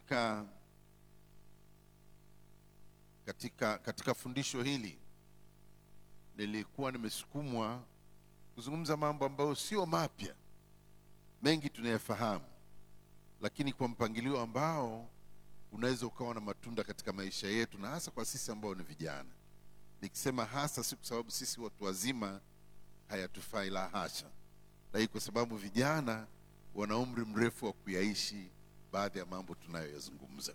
katika katika katika fundisho hili nilikuwa nimesukumwa kuzungumza mambo ambayo sio mapya, mengi tunayafahamu, lakini kwa mpangilio ambao unaweza ukawa na matunda katika maisha yetu, na hasa kwa sisi ambao ni vijana. Nikisema hasa, si kwa sababu sisi watu wazima hayatufai, la hasha, lakini kwa sababu vijana wana umri mrefu wa kuyaishi baadhi ya mambo tunayoyazungumza,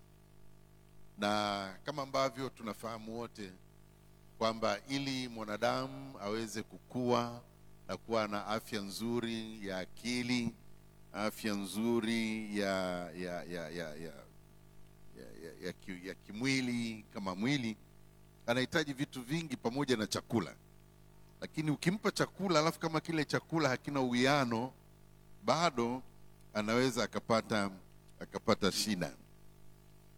na kama ambavyo tunafahamu wote kwamba ili mwanadamu aweze kukua na kuwa na afya nzuri ya akili, afya nzuri ya ya ya ya ya, ya, ya, ki, ya kimwili kama mwili, anahitaji vitu vingi pamoja na chakula. Lakini ukimpa chakula alafu kama kile chakula hakina uwiano, bado anaweza akapata akapata shida.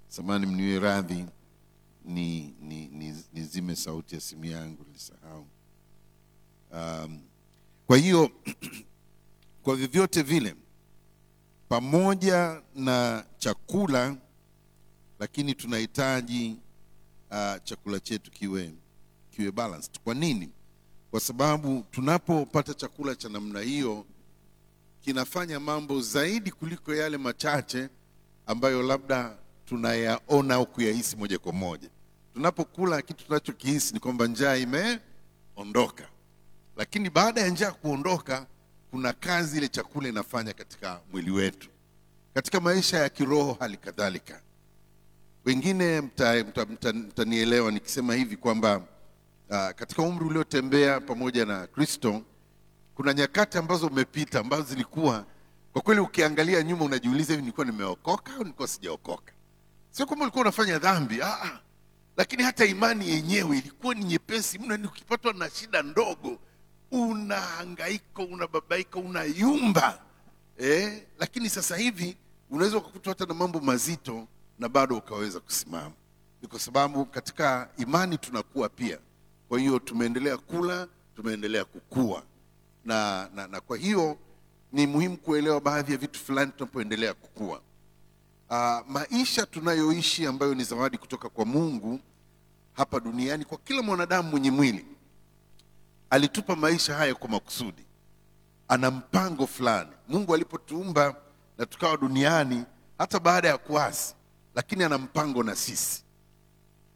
Samani, mniwe radhi ni, ni, ni, nizime sauti ya simu yangu, nilisahau. Um, kwa hiyo kwa vyovyote vile, pamoja na chakula, lakini tunahitaji uh, chakula chetu kiwe kiwe balanced. Kwa nini? Kwa sababu tunapopata chakula cha namna hiyo kinafanya mambo zaidi kuliko yale machache ambayo labda tunayaona au kuyahisi moja kwa moja. Tunapokula kitu tunachokihisi ni kwamba njaa imeondoka, lakini baada ya njaa kuondoka, kuna kazi ile chakula inafanya katika mwili wetu, katika maisha ya kiroho hali kadhalika. Wengine mtanielewa mta, mta, mta nikisema hivi kwamba uh, katika umri uliotembea pamoja na Kristo kuna nyakati ambazo umepita ambazo zilikuwa kwa kweli, ukiangalia nyuma unajiuliza, hivi nilikuwa nimeokoka au nilikuwa sijaokoka? Sio kwamba ulikuwa unafanya dhambi ah, ah. Lakini hata imani yenyewe ilikuwa ni nyepesi mno. Ni ukipatwa na shida ndogo unahangaika, unababaika, unayumba eh? Lakini sasa hivi unaweza ukakutwa hata na mambo mazito na bado ukaweza kusimama. Ni kwa sababu katika imani tunakuwa pia. Kwa hiyo tumeendelea kula, tumeendelea kukua na, na, na kwa hiyo ni muhimu kuelewa baadhi ya vitu fulani tunapoendelea kukua. Uh, maisha tunayoishi ambayo ni zawadi kutoka kwa Mungu hapa duniani kwa kila mwanadamu mwenye mwili. Alitupa maisha haya kwa makusudi, ana mpango fulani. Mungu alipotuumba na tukawa duniani, hata baada ya kuasi, lakini ana mpango na sisi,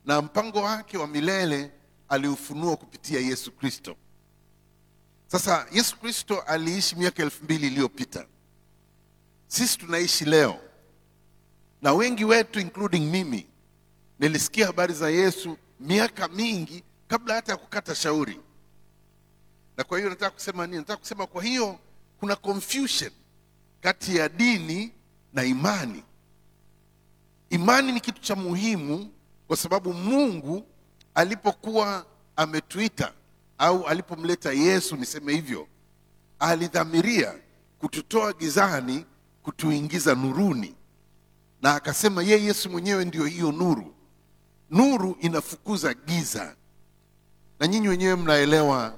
na mpango wake wa milele aliufunua kupitia Yesu Kristo. Sasa Yesu Kristo aliishi miaka elfu mbili iliyopita, sisi tunaishi leo na wengi wetu including mimi nilisikia habari za Yesu miaka mingi kabla hata ya kukata shauri. Na kwa hiyo nataka kusema nini? Nataka kusema kwa hiyo kuna confusion kati ya dini na imani. Imani ni kitu cha muhimu kwa sababu Mungu alipokuwa ametuita au alipomleta Yesu, niseme hivyo, alidhamiria kututoa gizani kutuingiza nuruni na akasema yeye Yesu mwenyewe ndio hiyo nuru. Nuru inafukuza giza, na nyinyi wenyewe mnaelewa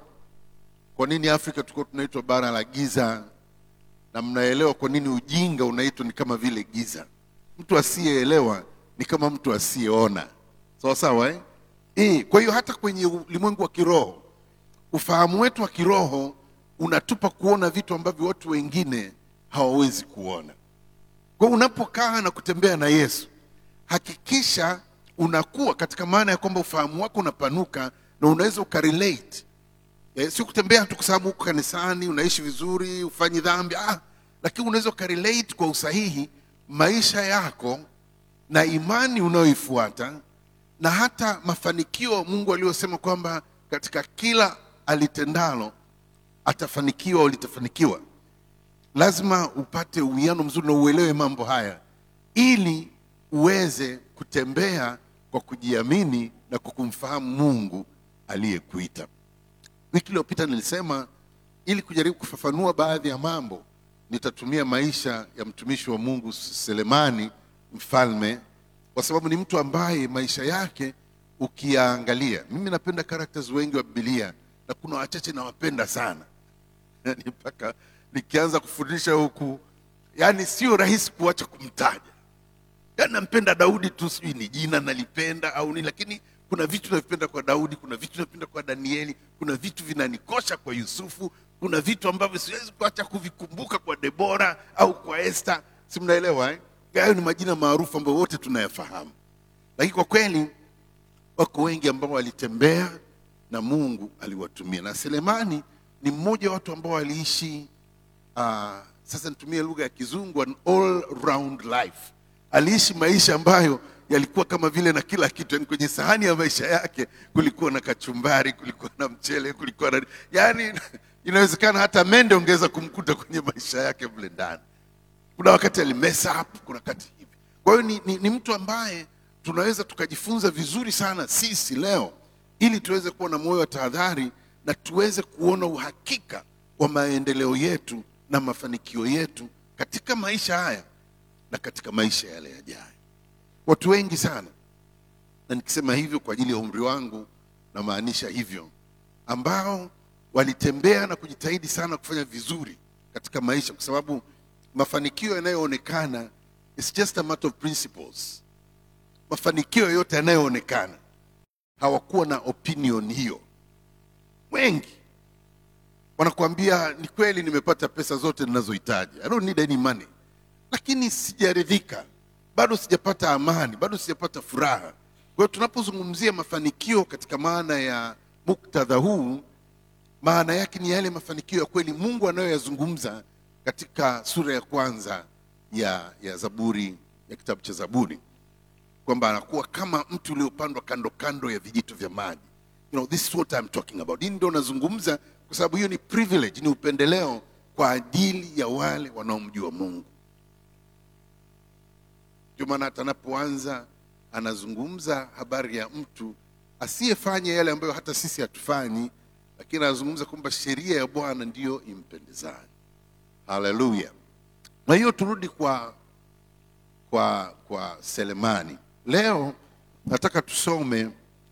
kwa nini Afrika tulikuwa tunaitwa bara la giza, na mnaelewa kwa nini ujinga unaitwa ni kama vile giza. Mtu asiyeelewa ni kama mtu asiyeona, sawa sawa eh? E, kwa hiyo hata kwenye ulimwengu wa kiroho, ufahamu wetu wa kiroho unatupa kuona vitu ambavyo watu wengine hawawezi kuona. Kwa unapokaa na kutembea na Yesu, hakikisha unakuwa katika maana ya kwamba ufahamu wako unapanuka na unaweza ukarelate. E, sio kutembea tu kwa sababu huko kanisani unaishi vizuri ufanyi dhambi ah, lakini unaweza ukarelate kwa usahihi maisha yako na imani unayoifuata na hata mafanikio Mungu aliyosema kwamba katika kila alitendalo atafanikiwa au litafanikiwa. Lazima upate uwiano mzuri na uelewe mambo haya ili uweze kutembea kwa kujiamini na kwa kumfahamu Mungu aliyekuita. Wiki iliyopita nilisema ili kujaribu kufafanua baadhi ya mambo nitatumia maisha ya mtumishi wa Mungu Selemani mfalme, kwa sababu ni mtu ambaye maisha yake ukiyaangalia, mimi napenda characters wengi wa Biblia na kuna wachache nawapenda sana yani mpaka nikianza kufundisha huku, yani sio rahisi kuacha kumtaja. yani nampenda daudi tu sijui ni jina nalipenda au ni lakini kuna vitu navipenda kwa daudi kuna vitu navipenda kwa danieli kuna vitu vinanikosha kwa yusufu kuna vitu ambavyo siwezi kuacha kuvikumbuka kwa debora au kwa este si mnaelewa eh? ni majina maarufu ambayo wote tunayafahamu lakini kwa kweli wako wengi ambao walitembea na mungu aliwatumia. Na selemani ni mmoja wa watu ambao waliishi uh, sasa nitumie lugha ya kizungu an all round life. Aliishi maisha ambayo yalikuwa kama vile na kila kitu yani kwenye sahani ya maisha yake kulikuwa na kachumbari kulikuwa na mchele kulikuwa na yani inawezekana hata mende ungeweza kumkuta kwenye maisha yake mle ndani. Kuna wakati alimess up kuna wakati hivi. Kwa hiyo ni, ni, ni mtu ambaye tunaweza tukajifunza vizuri sana sisi leo ili tuweze kuwa na moyo wa tahadhari na tuweze kuona uhakika wa maendeleo yetu na mafanikio yetu katika maisha haya na katika maisha yale yajayo. Watu wengi sana na nikisema hivyo kwa ajili ya umri wangu namaanisha hivyo ambao walitembea na kujitahidi sana kufanya vizuri katika maisha kwa sababu mafanikio yanayoonekana is just a matter of principles. Mafanikio yote yanayoonekana hawakuwa na opinion hiyo. Wengi wanakuambia ni kweli nimepata pesa zote ninazohitaji. I don't need any money. Lakini sijaridhika. Bado sijapata amani. Bado sijapata furaha. Kwa hiyo tunapozungumzia mafanikio katika maana ya muktadha huu maana yake ni yale mafanikio ya kweli mungu anayoyazungumza katika sura ya kwanza ya, ya zaburi ya kitabu cha zaburi kwamba anakuwa kama mtu uliopandwa kando kando ya vijito vya maji. You know, this is what I'm talking about. Hii ndio nazungumza kwa sababu hiyo ni privilege ni upendeleo kwa ajili ya wale wanaomjua mungu. Ndio maana hata anapoanza anazungumza habari ya mtu asiyefanya yale ambayo hata sisi hatufanyi lakini anazungumza kwamba sheria ya bwana ndiyo impendezayo haleluya na hiyo turudi kwa kwa kwa selemani leo nataka tusome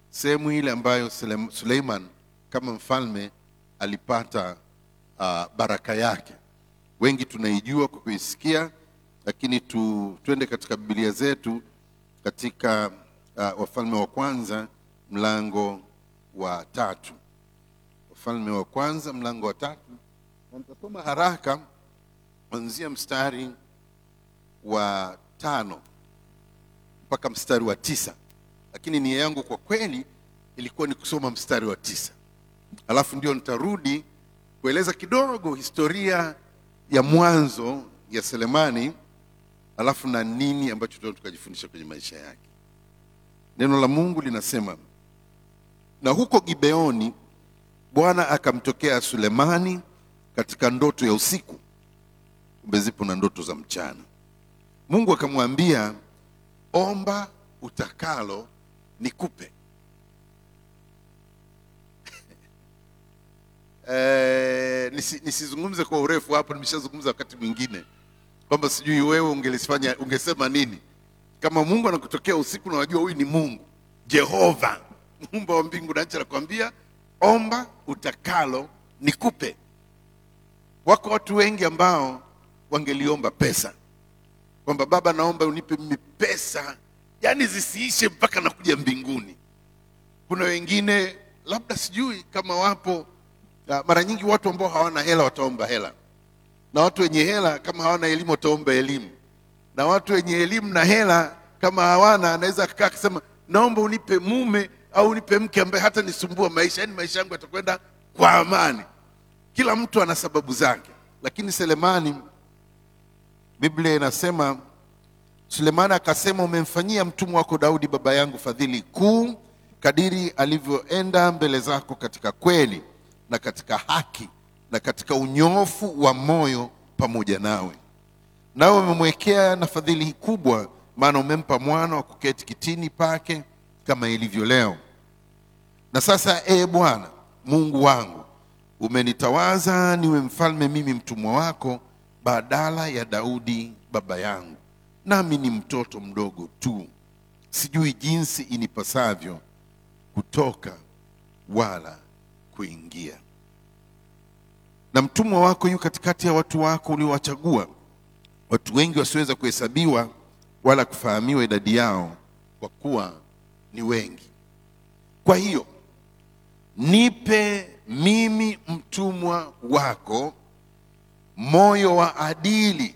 sehemu ile ambayo suleiman kama mfalme alipata uh, baraka yake. Wengi tunaijua kwa kuisikia lakini tu, tuende katika bibilia zetu katika uh, wafalme wa kwanza mlango wa tatu. Wafalme wa kwanza mlango wa tatu. Na nitasoma haraka kuanzia mstari wa tano mpaka mstari wa tisa. Lakini nia yangu kwa kweli ilikuwa ni kusoma mstari wa tisa. Alafu ndio nitarudi kueleza kidogo historia ya mwanzo ya selemani alafu na nini ambacho tunaweza tukajifundisha kwenye maisha yake. Neno la mungu linasema na huko gibeoni bwana akamtokea sulemani katika ndoto ya usiku. Kumbe zipo na ndoto za mchana. Mungu akamwambia omba utakalo nikupe. E, nisi, nisizungumze kwa urefu hapo nimeshazungumza wakati mwingine kwamba sijui wewe ungelifanya ungesema nini. Kama mungu anakutokea usiku na wajua huyu ni mungu jehova muumba wa mbingu na nchi anakuambia omba utakalo nikupe. Wako watu wengi ambao wangeliomba pesa kwamba baba naomba unipe mimi pesa yaani zisiishe mpaka nakuja mbinguni. Kuna wengine labda sijui kama wapo mara nyingi watu ambao hawana hela wataomba hela. Na watu wenye hela kama hawana elimu wataomba elimu. Na watu wenye elimu na hela kama hawana anaweza akakaa akisema naomba unipe mume au unipe mke ambaye hata nisumbua maisha yaani maisha yangu yatakwenda kwa amani. Kila mtu ana sababu zake lakini selemani biblia inasema sulemani akasema umemfanyia mtumwa wako daudi baba yangu fadhili kuu kadiri alivyoenda mbele zako katika kweli na katika haki na katika unyoofu wa moyo pamoja nawe. Nawe umemwekea na fadhili kubwa maana umempa mwana wa kuketi kitini pake kama ilivyo leo. Na sasa ee bwana mungu wangu umenitawaza niwe mfalme mimi mtumwa wako badala ya daudi baba yangu. Nami ni mtoto mdogo tu. Sijui jinsi inipasavyo kutoka wala kuingia. Na mtumwa wako yu katikati ya watu wako uliowachagua. Watu wengi wasioweza kuhesabiwa wala kufahamiwa idadi yao kwa kuwa ni wengi. Kwa hiyo nipe mimi mtumwa wako moyo wa adili.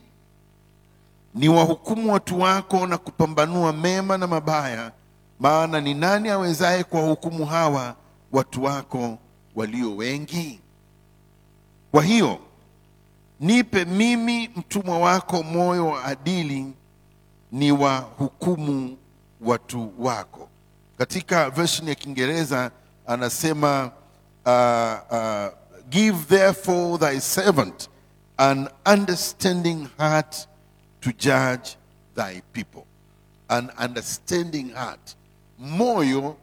Ni wahukumu watu wako na kupambanua mema na mabaya maana ni nani awezaye kuwahukumu hawa watu wako walio wengi? Kwa hiyo nipe mimi mtumwa wako moyo wa adili ni wahukumu watu wako. Katika version ya kiingereza anasema uh, uh, give therefore thy servant an understanding heart to judge thy people. An understanding heart. Moyo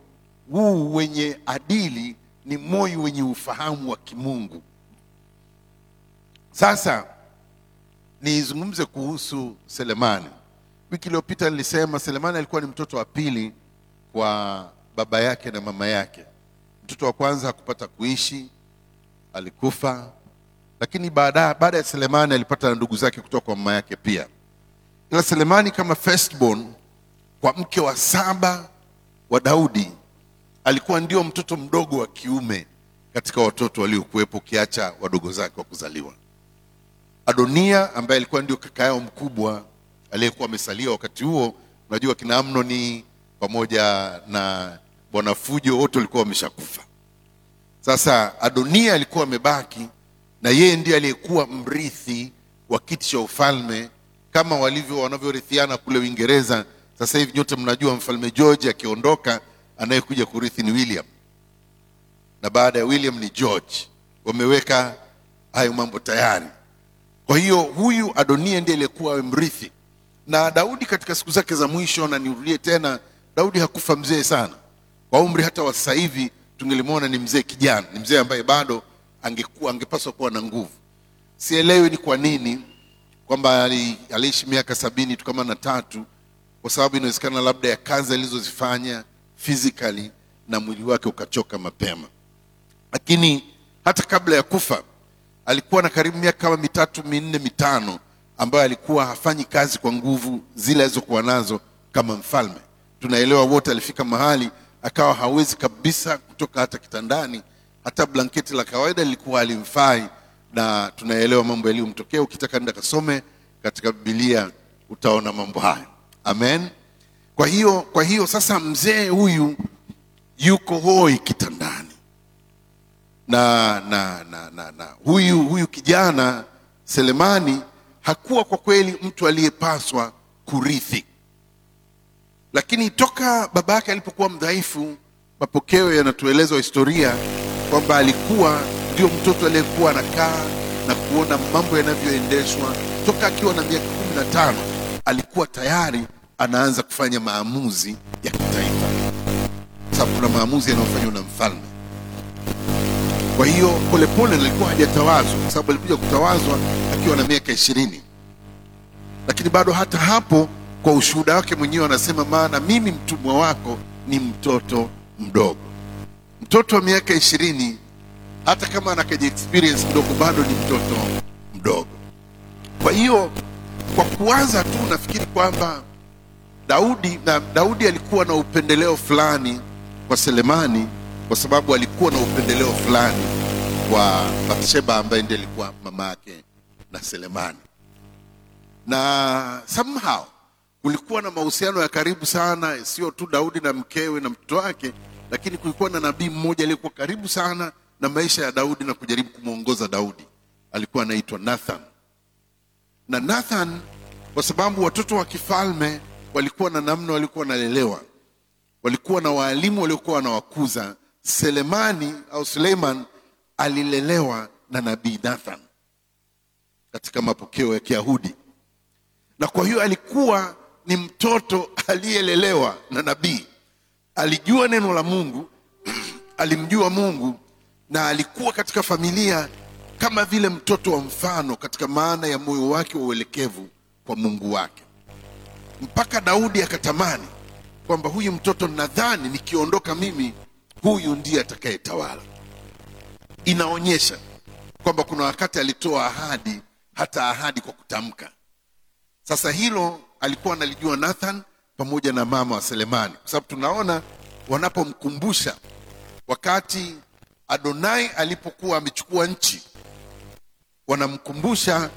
huu wenye adili ni moyo wenye ufahamu wa kimungu. Sasa nizungumze kuhusu selemani. Wiki iliyopita nilisema selemani alikuwa ni mtoto wa pili kwa baba yake na mama yake. Mtoto wa kwanza hakupata kuishi alikufa lakini baada baada ya selemani alipata na ndugu zake kutoka kwa mama yake pia. Ila selemani kama firstborn kwa mke wa saba wa daudi alikuwa ndio mtoto mdogo wa kiume katika watoto waliokuwepo ukiacha wadogo zake wa kuzaliwa. Adonia ambaye alikuwa ndio kaka yao mkubwa aliyekuwa amesalia wakati huo unajua kina amnoni pamoja na bwana fujo wote walikuwa wameshakufa. Sasa adonia alikuwa amebaki na yeye ndiye aliyekuwa mrithi wa kiti cha ufalme kama walivyo wanavyorithiana kule uingereza. Sasa hivi nyote mnajua mfalme george akiondoka anayekuja kurithi ni william. Na baada ya william ni george. Wameweka hayo mambo tayari. Kwa hiyo huyu adonia ndiye aliyekuwa awe mrithi. Na daudi katika siku zake za mwisho na nirudie tena daudi hakufa mzee sana. Kwa umri hata wa sasa hivi tungelimwona ni mzee kijana ni mzee ambaye bado angekuwa angepaswa kuwa na nguvu. Sielewi ni kwa nini kwamba aliishi miaka sabini tu kama na tatu kwa sababu inawezekana labda ya kazi alizozifanya physically na mwili wake ukachoka mapema. Lakini hata kabla ya kufa alikuwa na karibu miaka kama mitatu minne mitano ambayo alikuwa hafanyi kazi kwa nguvu zile alizokuwa nazo kama mfalme. Tunaelewa wote alifika mahali akawa hawezi kabisa kutoka hata kitandani hata blanketi la kawaida lilikuwa alimfai na tunaelewa mambo yaliyomtokea. Ukitaka nenda kasome katika bibilia utaona mambo hayo. Amen. Kwa hiyo kwa hiyo sasa mzee huyu yuko hoi kitandani. Na na na na, na. huyu huyu kijana selemani hakuwa kwa kweli mtu aliyepaswa kurithi. Lakini toka baba yake alipokuwa mdhaifu mapokeo yanatueleza historia kwamba alikuwa ndio mtoto aliyekuwa anakaa na kuona mambo yanavyoendeshwa. Toka akiwa na miaka kumi na tano alikuwa tayari anaanza kufanya maamuzi ya kitaifa. Sababu kuna maamuzi yanayofanywa na mfalme. Kwa hiyo polepole alikuwa hajatawazwa kwa sababu alikuja kutawazwa akiwa na miaka ishirini. Lakini bado hata hapo kwa ushuhuda wake mwenyewe anasema maana mimi mtumwa wako ni mtoto mdogo mtoto wa miaka ishirini hata kama anakaja experience kidogo bado ni mtoto mdogo. Kwa hiyo kwa kuanza tu nafikiri kwamba daudi na daudi alikuwa na upendeleo fulani kwa selemani kwa sababu alikuwa na upendeleo fulani kwa bathsheba ambaye ndiye alikuwa mama yake na selemani. Na somehow kulikuwa na mahusiano ya karibu sana sio tu daudi na mkewe na mtoto wake lakini kulikuwa na nabii mmoja aliyekuwa karibu sana na maisha ya daudi na kujaribu kumwongoza daudi. Alikuwa anaitwa nathan. Na nathan kwa sababu watoto wa kifalme walikuwa na namna walikuwa wanalelewa walikuwa na waalimu waliokuwa wanawakuza selemani au suleiman alilelewa na nabii nathan katika mapokeo ya kiyahudi. Na kwa hiyo alikuwa ni mtoto aliyelelewa na nabii alijua neno la mungu alimjua mungu na alikuwa katika familia kama vile mtoto wa mfano katika maana ya moyo wake wa uelekevu kwa mungu wake. Mpaka daudi akatamani kwamba huyu mtoto nadhani nikiondoka mimi huyu ndiye atakayetawala. Inaonyesha kwamba kuna wakati alitoa ahadi hata ahadi kwa kutamka. Sasa hilo alikuwa analijua Nathan pamoja na mama wa Selemani, kwa sababu tunaona wanapomkumbusha wakati Adonai alipokuwa amechukua nchi, wanamkumbusha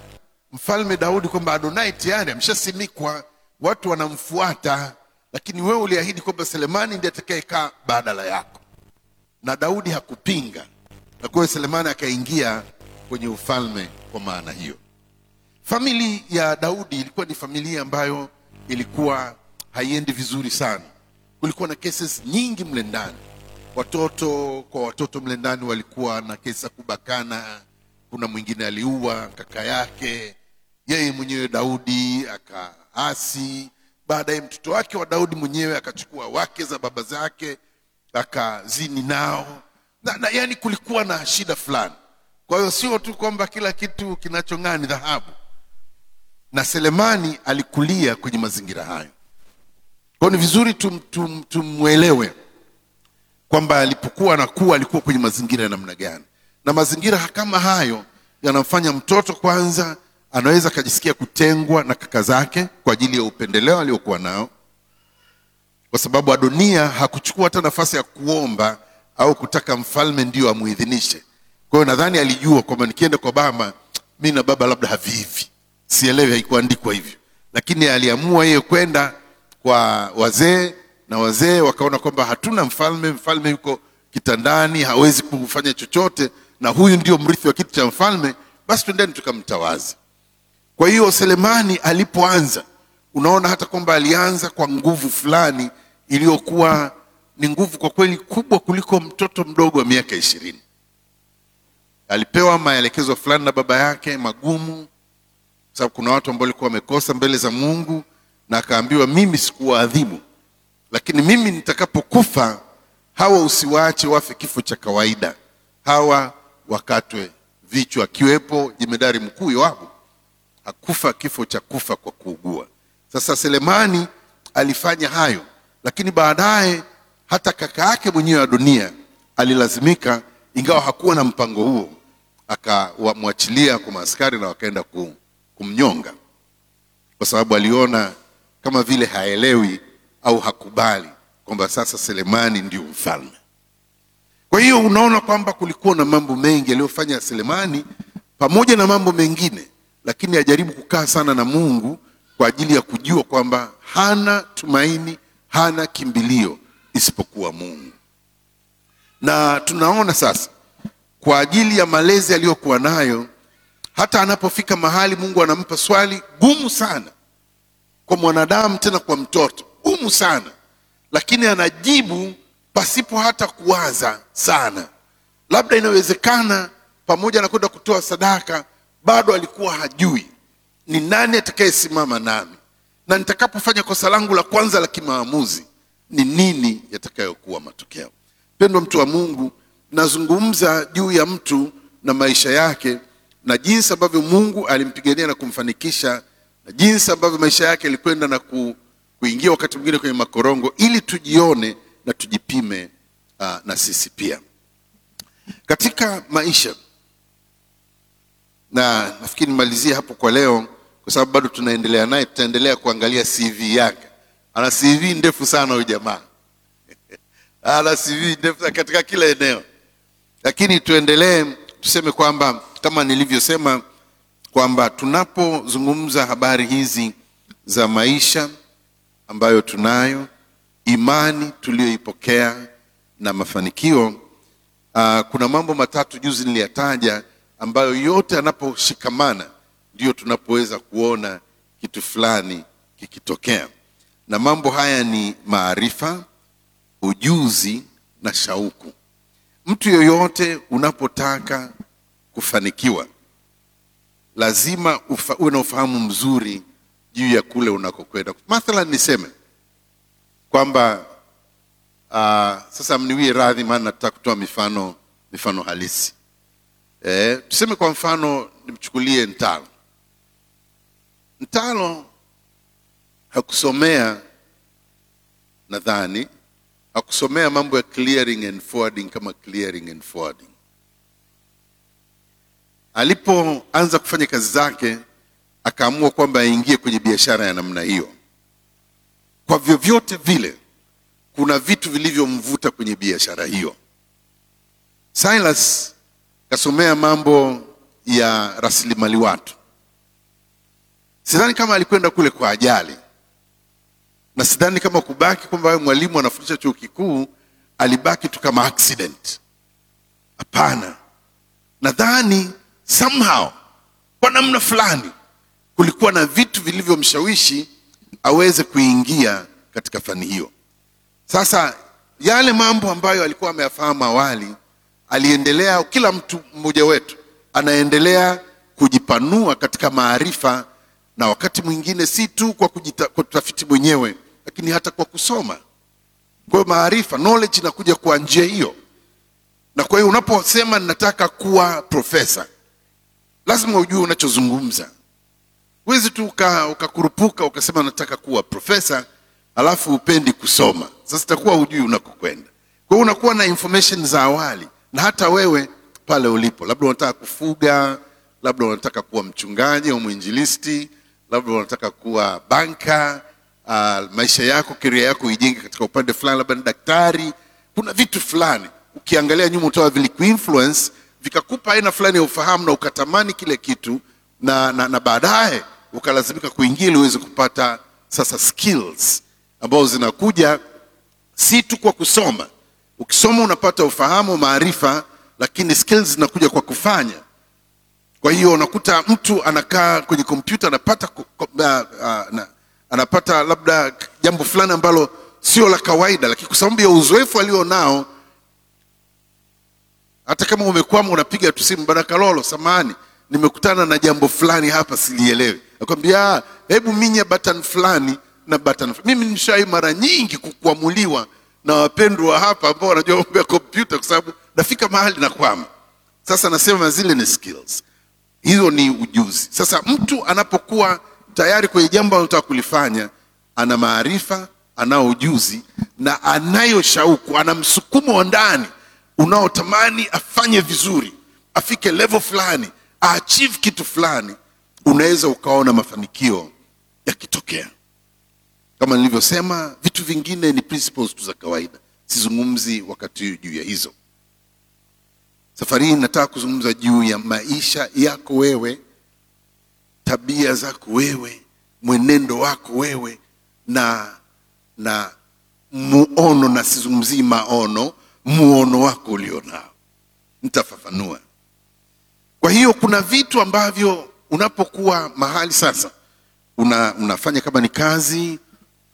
mfalme Daudi kwamba Adonai tayari ameshasimikwa, watu wanamfuata, lakini wewe uliahidi kwamba Selemani ndiye atakayekaa badala yako, na Daudi hakupinga, na kwa hiyo Selemani akaingia kwenye ufalme kwa maana hiyo. Famili ya Daudi ilikuwa ni familia ambayo ilikuwa haiendi vizuri sana. Kulikuwa na cases nyingi mle ndani, watoto kwa watoto mle ndani walikuwa na kesi ya kubakana. Kuna mwingine aliua kaka yake, yeye mwenyewe Daudi akaasi. Baadaye mtoto wake wa Daudi mwenyewe akachukua wake za baba zake akazini nao na, na yani kulikuwa na shida fulani. Kwa hiyo sio tu kwamba kila kitu kinachong'aa ni dhahabu, na Selemani alikulia kwenye mazingira hayo. Kwa ni vizuri tum, tum, tumwelewe kwamba alipokuwa anakuwa alikuwa kwenye mazingira ya namna gani, na mazingira kama hayo yanamfanya mtoto kwanza anaweza akajisikia kutengwa na kaka zake kwa ajili ya upendeleo aliokuwa nao, kwa sababu Adonia hakuchukua hata nafasi ya kuomba au kutaka mfalme ndio amuidhinishe. Kwa hiyo nadhani alijua kwamba nikienda kwa baba, mi na baba labda havihivi, sielewi, haikuandikwa hivyo, lakini aliamua yeye kwenda kwa wazee na wazee wakaona kwamba hatuna mfalme, mfalme yuko kitandani, hawezi kufanya chochote, na huyu ndio mrithi wa kiti cha mfalme, basi twendeni tukamtawaze. Kwa hiyo Selemani alipoanza, unaona hata kwamba alianza kwa nguvu fulani iliyokuwa ni nguvu kwa kweli kubwa kuliko mtoto mdogo wa miaka ishirini. Alipewa maelekezo fulani na baba yake magumu, sababu kuna watu ambao walikuwa wamekosa mbele za Mungu, na akaambiwa, mimi sikuwaadhibu, lakini mimi nitakapokufa hawa usiwaache wafe kifo cha kawaida, hawa wakatwe vichwa, akiwepo jemedari mkuu Yoabu hakufa kifo cha kufa kwa kuugua. Sasa Selemani alifanya hayo, lakini baadaye hata kaka yake mwenyewe Adonia alilazimika, ingawa hakuwa na mpango huo, akamwachilia kwa maaskari na wakaenda kumnyonga, kwa sababu aliona kama vile haelewi au hakubali kwamba sasa Selemani ndio mfalme. Kwa hiyo unaona kwamba kulikuwa na mambo mengi aliyofanya Selemani pamoja na mambo mengine, lakini ajaribu kukaa sana na Mungu kwa ajili ya kujua kwamba hana tumaini, hana kimbilio isipokuwa Mungu. Na tunaona sasa kwa ajili ya malezi aliyokuwa nayo, hata anapofika mahali Mungu anampa swali gumu sana kwa mwanadamu, tena kwa mtoto gumu sana, lakini anajibu pasipo hata kuwaza sana. Labda inawezekana pamoja na kwenda kutoa sadaka, bado alikuwa hajui ni nani atakayesimama nami, na nitakapofanya kosa langu la kwanza la kimaamuzi ni nini yatakayokuwa matokeo. Mpendwa mtu wa Mungu, nazungumza juu ya mtu na maisha yake na jinsi ambavyo Mungu alimpigania na kumfanikisha jinsi ambavyo maisha yake yalikwenda na ku, kuingia wakati mwingine kwenye makorongo, ili tujione na tujipime uh, na sisi pia katika maisha. Na nafikiri nimalizie hapo kwa leo, kwa sababu bado tunaendelea naye, tutaendelea kuangalia CV yake. Ana CV ndefu sana huyu jamaa ana CV ndefu katika kila eneo, lakini tuendelee, tuseme kwamba kama nilivyosema kwamba tunapozungumza habari hizi za maisha ambayo tunayo, imani tuliyoipokea na mafanikio uh, kuna mambo matatu juzi niliyataja, ambayo yote yanaposhikamana ndiyo tunapoweza kuona kitu fulani kikitokea, na mambo haya ni maarifa, ujuzi na shauku. Mtu yoyote unapotaka kufanikiwa lazima ufa, uwe na ufahamu mzuri juu ya kule unakokwenda. Mathalan niseme kwamba uh, sasa mniwie radhi, maana nataka kutoa mifano mifano halisi. eh, tuseme kwa mfano nimchukulie Ntalo. Ntalo hakusomea nadhani hakusomea mambo ya clearing and forwarding kama clearing and forwarding alipoanza kufanya kazi zake akaamua kwamba aingie kwenye biashara ya namna hiyo. Kwa vyovyote vile, kuna vitu vilivyomvuta kwenye biashara hiyo. Silas kasomea mambo ya rasilimali watu. Sidhani kama alikwenda kule kwa ajali, na sidhani kama kubaki kwamba wewe mwalimu anafundisha chuo kikuu alibaki tu kama accident. Hapana, nadhani somehow, kwa namna fulani, kulikuwa na vitu vilivyomshawishi aweze kuingia katika fani hiyo. Sasa yale mambo ambayo alikuwa ameyafahamu awali, aliendelea, kila mtu mmoja wetu anaendelea kujipanua katika maarifa, na wakati mwingine si tu kwa kutafiti mwenyewe, lakini hata kwa kusoma. Kwa hiyo maarifa, knowledge inakuja kwa njia hiyo, na kwa hiyo unaposema ninataka kuwa profesa, lazima ujue unachozungumza. Huwezi tu uka- ukakurupuka ukasema nataka kuwa profesa alafu upendi kusoma. Sasa itakuwa hujui unakokwenda. Kwa hiyo unakuwa na information za awali, na hata wewe pale ulipo, labda unataka kufuga, labda unataka kuwa mchungaji au mwinjilisti, labda unataka kuwa banka, uh, maisha yako, keria yako ijenge katika upande fulani, labda ni daktari. Kuna vitu fulani ukiangalia nyuma utawa vilikuinfluence vikakupa aina fulani ya ufahamu na ukatamani kile kitu na, na, na baadaye ukalazimika kuingia ili uweze kupata sasa skills ambazo zinakuja si tu kwa kusoma. Ukisoma unapata ufahamu, maarifa, lakini skills zinakuja kwa kufanya. Kwa hiyo unakuta mtu anakaa kwenye kompyuta anapata, uh, uh, anapata labda jambo fulani ambalo sio la kawaida, lakini kwa sababu ya uzoefu alionao hata kama umekwama unapiga tu simu, bwana Kalolo, samahani, nimekutana na jambo fulani hapa silielewi. Akwambia "Ah, hebu minya button fulani na button. Mimi nishai mara nyingi kukuamuliwa na wapendwa hapa ambao wanajua mambo ya kompyuta, kwa sababu nafika mahali na. Sasa nasema zile ni skills, hizo ni ujuzi. Sasa mtu anapokuwa tayari kwenye jambo anataka kulifanya, ana maarifa, anao ujuzi na anayo shauku, ana msukumo wa ndani unaotamani afanye vizuri, afike level fulani, aachieve kitu fulani, unaweza ukaona mafanikio yakitokea. Kama nilivyosema, vitu vingine ni principles tu za kawaida, sizungumzi wakati juu ya hizo. Safari hii nataka kuzungumza juu ya maisha yako wewe, tabia zako wewe, mwenendo wako wewe, na na muono, na sizungumzii maono, muono wako ulionao. Nitafafanua. Kwa hiyo kuna vitu ambavyo unapokuwa mahali sasa una, unafanya kama ni kazi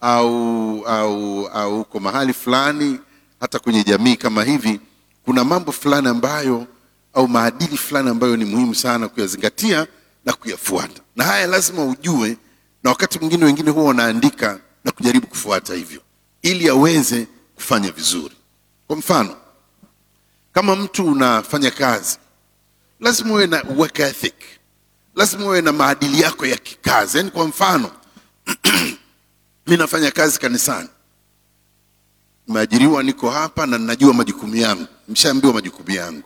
au au au uko mahali fulani, hata kwenye jamii kama hivi, kuna mambo fulani ambayo au maadili fulani ambayo ni muhimu sana kuyazingatia na kuyafuata, na haya lazima ujue, na wakati mwingine wengine huwa wanaandika na kujaribu kufuata hivyo ili aweze kufanya vizuri. Kwa mfano, kama mtu unafanya kazi, lazima uwe na work ethic, lazima uwe na maadili yako ya kikazi. Yaani kwa mfano mi nafanya kazi kanisani, nimeajiriwa, niko hapa na ninajua majukumu yangu, nimeshaambiwa majukumu yangu.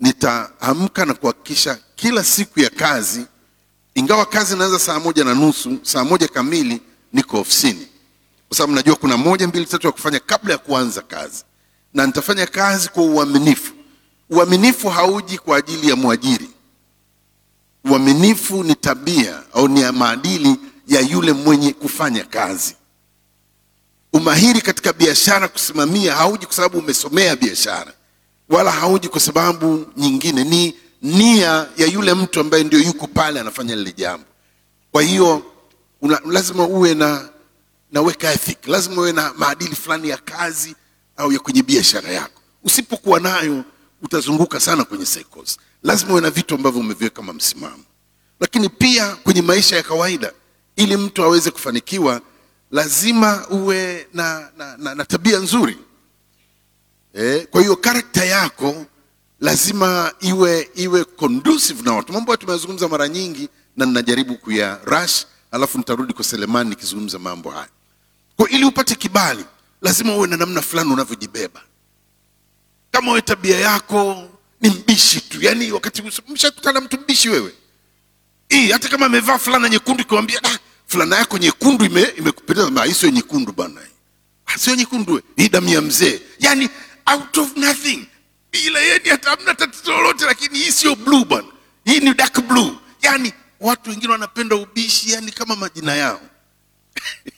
Nitaamka na kuhakikisha kila siku ya kazi, ingawa kazi inaanza saa moja na nusu, saa moja kamili niko ofisini, kwa sababu najua kuna moja mbili tatu ya kufanya kabla ya kuanza kazi, na nitafanya kazi kwa uaminifu. Uaminifu hauji kwa ajili ya mwajiri. Uaminifu ni tabia au ni maadili ya yule mwenye kufanya kazi. Umahiri katika biashara, kusimamia, hauji kwa sababu umesomea biashara, wala hauji kwa sababu nyingine. Ni nia ya yule mtu ambaye ndio yuko pale anafanya lile jambo. Kwa hiyo una, lazima uwe na na ethic, lazima uwe na maadili fulani ya kazi au ya kwenye biashara yako. Usipokuwa nayo utazunguka sana kwenye cycles. Lazima uwe na vitu ambavyo umeviweka kama msimamo, lakini pia kwenye maisha ya kawaida, ili mtu aweze kufanikiwa, lazima uwe na, na, na, na tabia nzuri eh. Kwa hiyo karakta yako lazima iwe iwe conducive na watu, mambo tumeyazungumza mara nyingi na ninajaribu kuya rush, alafu nitarudi kwa Selemani nikizungumza mambo haya. Kwa ili upate kibali, lazima uwe na namna fulani unavyojibeba. Kama wewe tabia yako ni mbishi tu, yani wakati mshakutana mtu mbishi wewe. Hata kama amevaa fulana nyekundu ikiwambia ah, fulana yako nyekundu imekupendeza. Ime, hii sio nyekundu bana sio nyekundu hii damu ya mzee. Yani out of nothing. Bila yeni hata hamna tatizo lolote lakini hii sio blue bana hii ni dark blue. Yani watu wengine wanapenda ubishi yani kama majina yao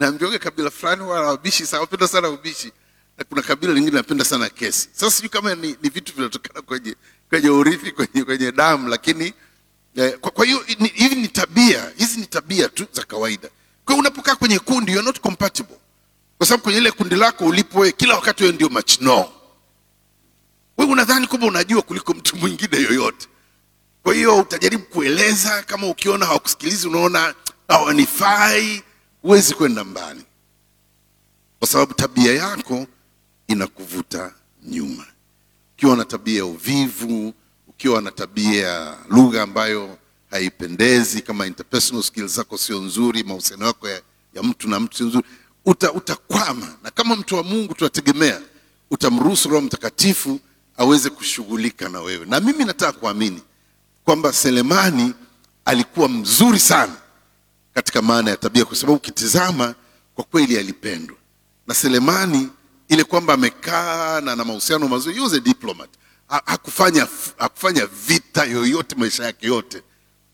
naambioge kabila fulani wala wabishi sana sana ubishi. Na kuna kabila lingine napenda sana kesi. Sasa sijui kama ni, ni vitu vinatokana kwenye kwenye urithi kwenye, kwenye damu lakini eh, kwa, hiyo hivi ni tabia hizi ni tabia tu za kawaida. Kwa hiyo unapokaa kwenye kundi you're not compatible. Kwa sababu kwenye ile kundi lako ulipo wewe kila wakati wewe ndio machno wewe unadhani kwamba unajua kuliko mtu mwingine yoyote. Kwa hiyo utajaribu kueleza kama ukiona hawakusikilizi unaona hawanifai huwezi kwenda mbali. Kwa sababu tabia yako inakuvuta nyuma. Ukiwa na tabia ya uvivu ukiwa na tabia ya lugha ambayo haipendezi kama interpersonal skills zako sio nzuri mahusiano yako ya, ya mtu na mtu sio nzuri uta, utakwama. Na kama mtu wa mungu tunategemea utamruhusu roho mtakatifu aweze kushughulika na wewe. Na mimi nataka kuamini kwamba selemani alikuwa mzuri sana katika maana ya tabia kwa sababu ukitizama kwa kweli alipendwa. Na selemani ile kwamba amekaa na na mahusiano mazuri he was a diplomat. Hakufanya hakufanya vita yoyote maisha yake yote.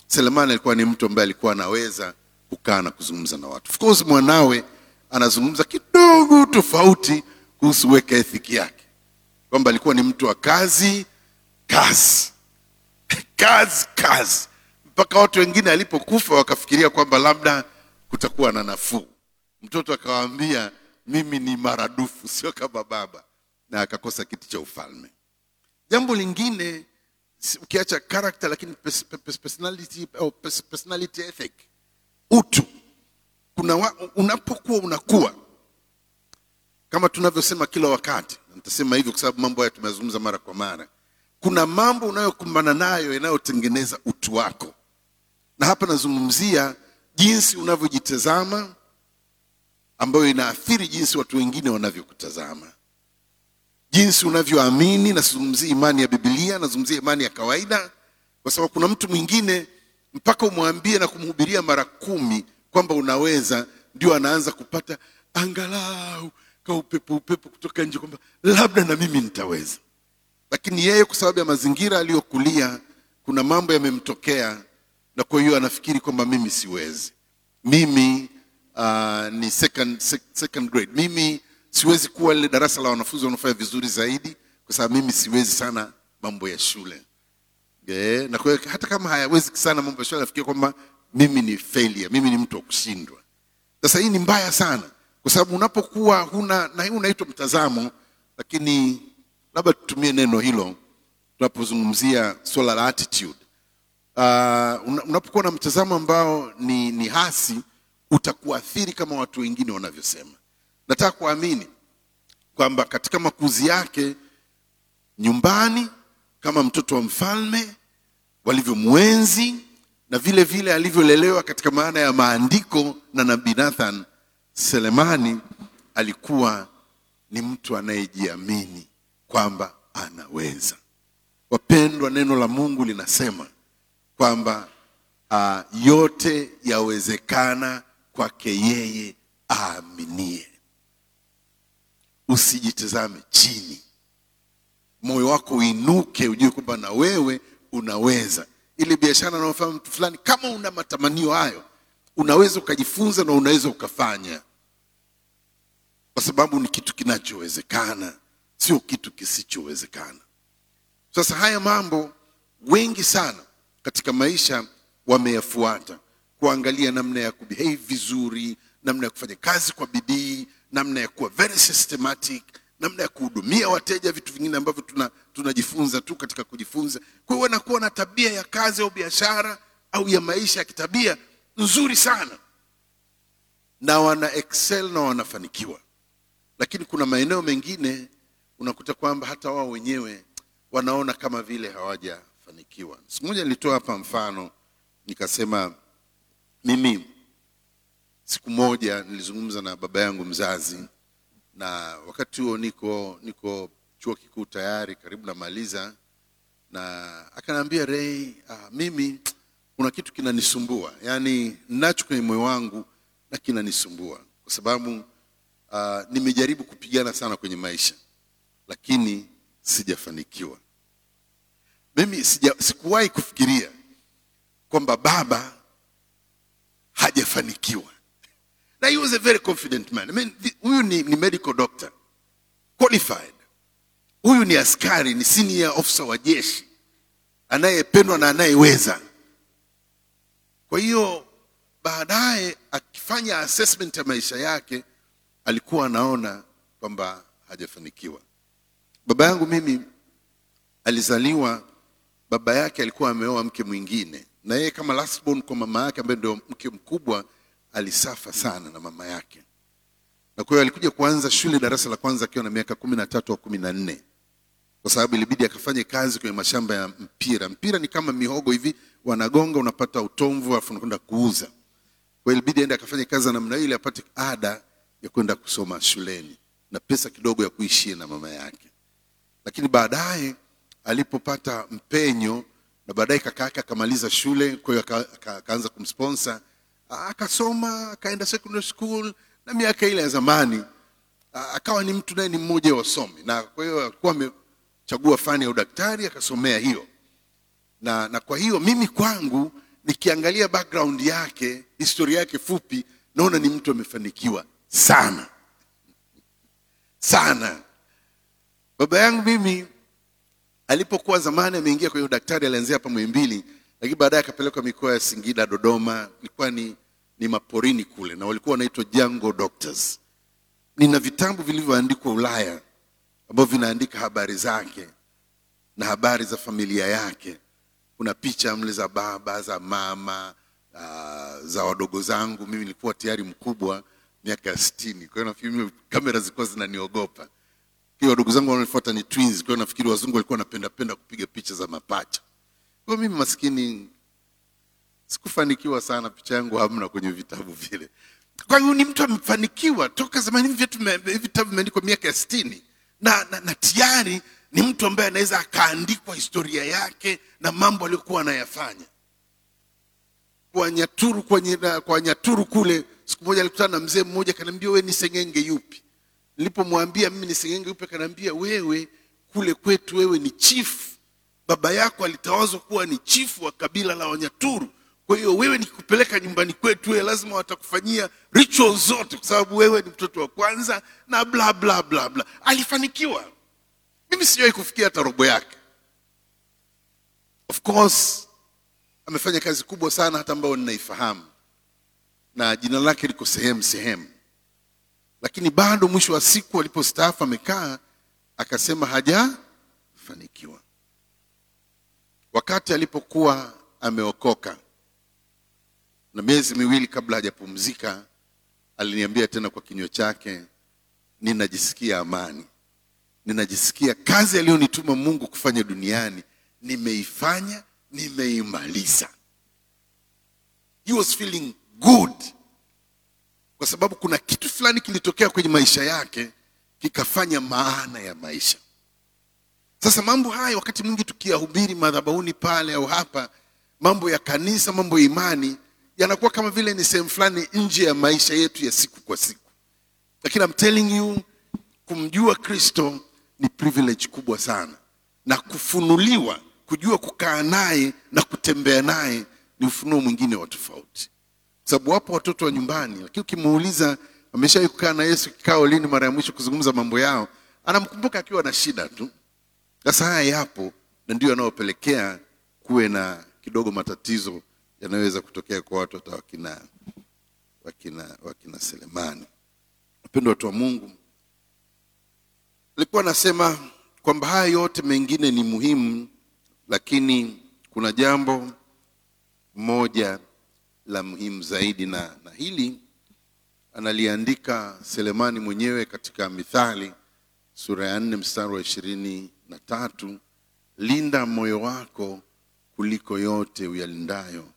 Selemani alikuwa ni mtu ambaye alikuwa anaweza kukaa na kuzungumza na watu. Of course mwanawe anazungumza kidogo tofauti kuhusu weka ethiki yake. Kwamba alikuwa ni mtu wa kazi kazi. Kazi kazi mpaka watu wengine alipokufa wakafikiria kwamba labda kutakuwa na nafuu. Mtoto akawaambia mimi ni maradufu sio kama baba. Na akakosa kiti cha ufalme. Jambo lingine ukiacha character lakini pers- pers- personality, au personality ethic. Utu. Kuna wa, unapokuwa unakuwa kama tunavyosema kila wakati nitasema hivyo kwa sababu mambo haya tumeyazungumza mara kwa mara kuna mambo unayokumbana nayo yanayotengeneza utu wako na hapa nazungumzia jinsi unavyojitazama ambayo inaathiri jinsi watu wengine wanavyokutazama. Jinsi unavyoamini nazungumzia imani ya bibilia nazungumzia imani ya kawaida kwa sababu kuna mtu mwingine mpaka umwambie na kumhubiria mara kumi kwamba unaweza ndio anaanza kupata angalau ka upepo upepo kutoka nje kwamba labda na mimi nitaweza. Lakini yeye kwa sababu ya mazingira aliyokulia kuna mambo yamemtokea na kwa hiyo anafikiri kwamba mimi siwezi. Mimi uh, ni second, second grade. Mimi siwezi kuwa lile darasa la wanafunzi wanaofanya vizuri zaidi kwa sababu mimi siwezi sana mambo ya shule. Yeah. na kwa hiyo hata kama hayawezi sana mambo ya shule anafikiria kwamba mimi ni failure mimi ni mtu wa kushindwa. Sasa hii ni mbaya sana kwa sababu unapokuwa huna na hii unaitwa mtazamo lakini labda tutumie neno hilo tunapozungumzia swala la attitude uh, unapokuwa na mtazamo ambao ni, ni hasi utakuathiri kama watu wengine wanavyosema nataka kuamini kwamba katika makuzi yake nyumbani kama mtoto wa mfalme walivyomwenzi na vile vile alivyolelewa katika maana ya maandiko na nabii Nathan Selemani alikuwa ni mtu anayejiamini kwamba anaweza. Wapendwa, neno la Mungu linasema kwamba uh, yote yawezekana kwake yeye aaminie. Usijitazame chini, moyo wako uinuke, ujue kwamba na wewe unaweza. Ile biashara unayofanya mtu fulani, kama una matamanio hayo, unaweza ukajifunza na unaweza ukafanya, kwa sababu ni kitu kinachowezekana, sio kitu kisichowezekana. Sasa haya mambo wengi sana katika maisha wameyafuata, kuangalia namna ya kubehave vizuri, namna ya kufanya kazi kwa bidii, namna ya kuwa very systematic, namna ya kuhudumia wateja, vitu vingine ambavyo tuna tunajifunza tu katika kujifunza. Kwa hiyo wanakuwa na tabia ya kazi au biashara au ya maisha ya kitabia nzuri sana, na wana excel na wanafanikiwa, lakini kuna maeneo mengine unakuta kwamba hata wao wenyewe wanaona kama vile hawajafanikiwa. Siku moja nilitoa hapa mfano nikasema, mimi siku moja nilizungumza na baba yangu mzazi, na wakati huo niko niko chuo kikuu tayari karibu namaliza, na akaniambia Ray, ah, mimi kuna kitu kinanisumbua. Yaani nacho kwenye moyo wangu na kinanisumbua. Kwa sababu ah, nimejaribu kupigana sana kwenye maisha lakini sijafanikiwa mimi sikuwahi kufikiria kwamba baba hajafanikiwa. Na he was a very confident man. I mean, huyu ni, ni medical doctor. Qualified. Huyu ni askari ni senior officer wa jeshi. Anayependwa na anayeweza. Kwa hiyo baadaye akifanya assessment ya maisha yake alikuwa anaona kwamba hajafanikiwa. Baba yangu mimi alizaliwa baba yake alikuwa ameoa mke mwingine na yeye kama lastborn kwa mama yake ambaye ndio mke mkubwa alisafa sana na mama yake. Na kwa hiyo alikuja kuanza shule darasa la kwanza akiwa na miaka kumi na tatu au kumi na nne kwa sababu ilibidi akafanye kazi kwenye mashamba ya mpira. Mpira ni kama mihogo hivi wanagonga unapata utomvu alafu unakwenda kuuza. Kwa ilibidi aende akafanye kazi namna hiyo ili apate ada ya kwenda kusoma shuleni na pesa kidogo ya kuishia na mama yake. Lakini baadaye alipopata mpenyo na baadaye kaka yake akamaliza shule kwa hiyo aka- aka- akaanza kumsponsor. Ah, akasoma akaenda secondary school na miaka ile ya zamani akawa ni mtu naye ni mmoja wa wasomi. Na kwa hiyo alikuwa amechagua fani ya udaktari akasomea hiyo. Na, na kwa hiyo mimi kwangu nikiangalia background yake historia yake fupi naona ni mtu amefanikiwa sana. Sana. Baba yangu mimi alipokuwa zamani ameingia kwenye udaktari alianzia hapa mwimbili lakini baadaye akapelekwa mikoa ya singida dodoma ilikuwa ni, ni maporini kule na walikuwa wanaitwa jungle doctors. Nina vitabu vilivyoandikwa ulaya ambavyo vinaandika habari zake na habari za familia yake. Kuna picha mle za baba za mama uh, za wadogo zangu. Mimi nilikuwa tayari mkubwa miaka ya sitini. Kwa hiyo nafikiri kamera zilikuwa zinaniogopa hiyo ndugu zangu wanaofuata ni twins kwa nafikiri wazungu walikuwa wanapenda penda kupiga picha za mapacha. Kwa mimi maskini sikufanikiwa sana picha yangu hamna kwenye vitabu vile. Kwa hiyo ni mtu amefanikiwa toka zamani hivi vitabu vimeandikwa miaka ya sitini na, na, na tayari ni mtu ambaye anaweza akaandikwa historia yake na mambo aliyokuwa anayafanya. Kwa nyaturu kwa nyaturu kule siku moja alikutana na mzee mmoja akaniambia wewe ni sengenge yupi nilipomwambia mimi ni sengenge kanaambia wewe kule kwetu wewe ni chief. Baba yako alitawazwa kuwa ni chifu wa kabila la wanyaturu. Kwa hiyo wewe nikikupeleka nyumbani kwetu wewe lazima watakufanyia ritual zote kwa sababu wewe ni mtoto wa kwanza na bla bla bla bla. Alifanikiwa. Mimi sijawahi kufikia hata robo yake. Of course amefanya kazi kubwa sana hata ambayo ninaifahamu. Na jina lake liko sehemu sehemu lakini bado mwisho wa siku alipostaafu amekaa akasema hajafanikiwa. Wakati alipokuwa ameokoka na miezi miwili kabla hajapumzika aliniambia tena kwa kinywa chake ninajisikia amani. Ninajisikia kazi aliyonituma mungu kufanya duniani nimeifanya nimeimaliza he was feeling good kwa sababu kuna kitu fulani kilitokea kwenye maisha yake kikafanya maana ya maisha. Sasa mambo haya wakati mwingi tukiyahubiri madhabahuni pale au hapa mambo ya kanisa mambo ya imani yanakuwa kama vile ni sehemu fulani nje ya maisha yetu ya siku kwa siku. Lakini I'm telling you kumjua kristo ni privilege kubwa sana. Na kufunuliwa kujua kukaa naye na kutembea naye ni ufunuo mwingine wa tofauti sababu wapo watoto wa nyumbani. Lakini ukimuuliza ameshawahi kukaa na yesu kikao lini mara ya mwisho kuzungumza mambo yao anamkumbuka akiwa na shida tu. Sasa haya yapo na ndio yanayopelekea kuwe na kidogo matatizo yanayoweza kutokea kwa watu hata wakina wakina wakina selemani. Wapendwa watu wa mungu alikuwa anasema kwamba haya yote mengine ni muhimu lakini kuna jambo moja la muhimu zaidi na, na hili analiandika selemani mwenyewe katika mithali sura ya nne mstari wa ishirini na tatu linda moyo wako kuliko yote uyalindayo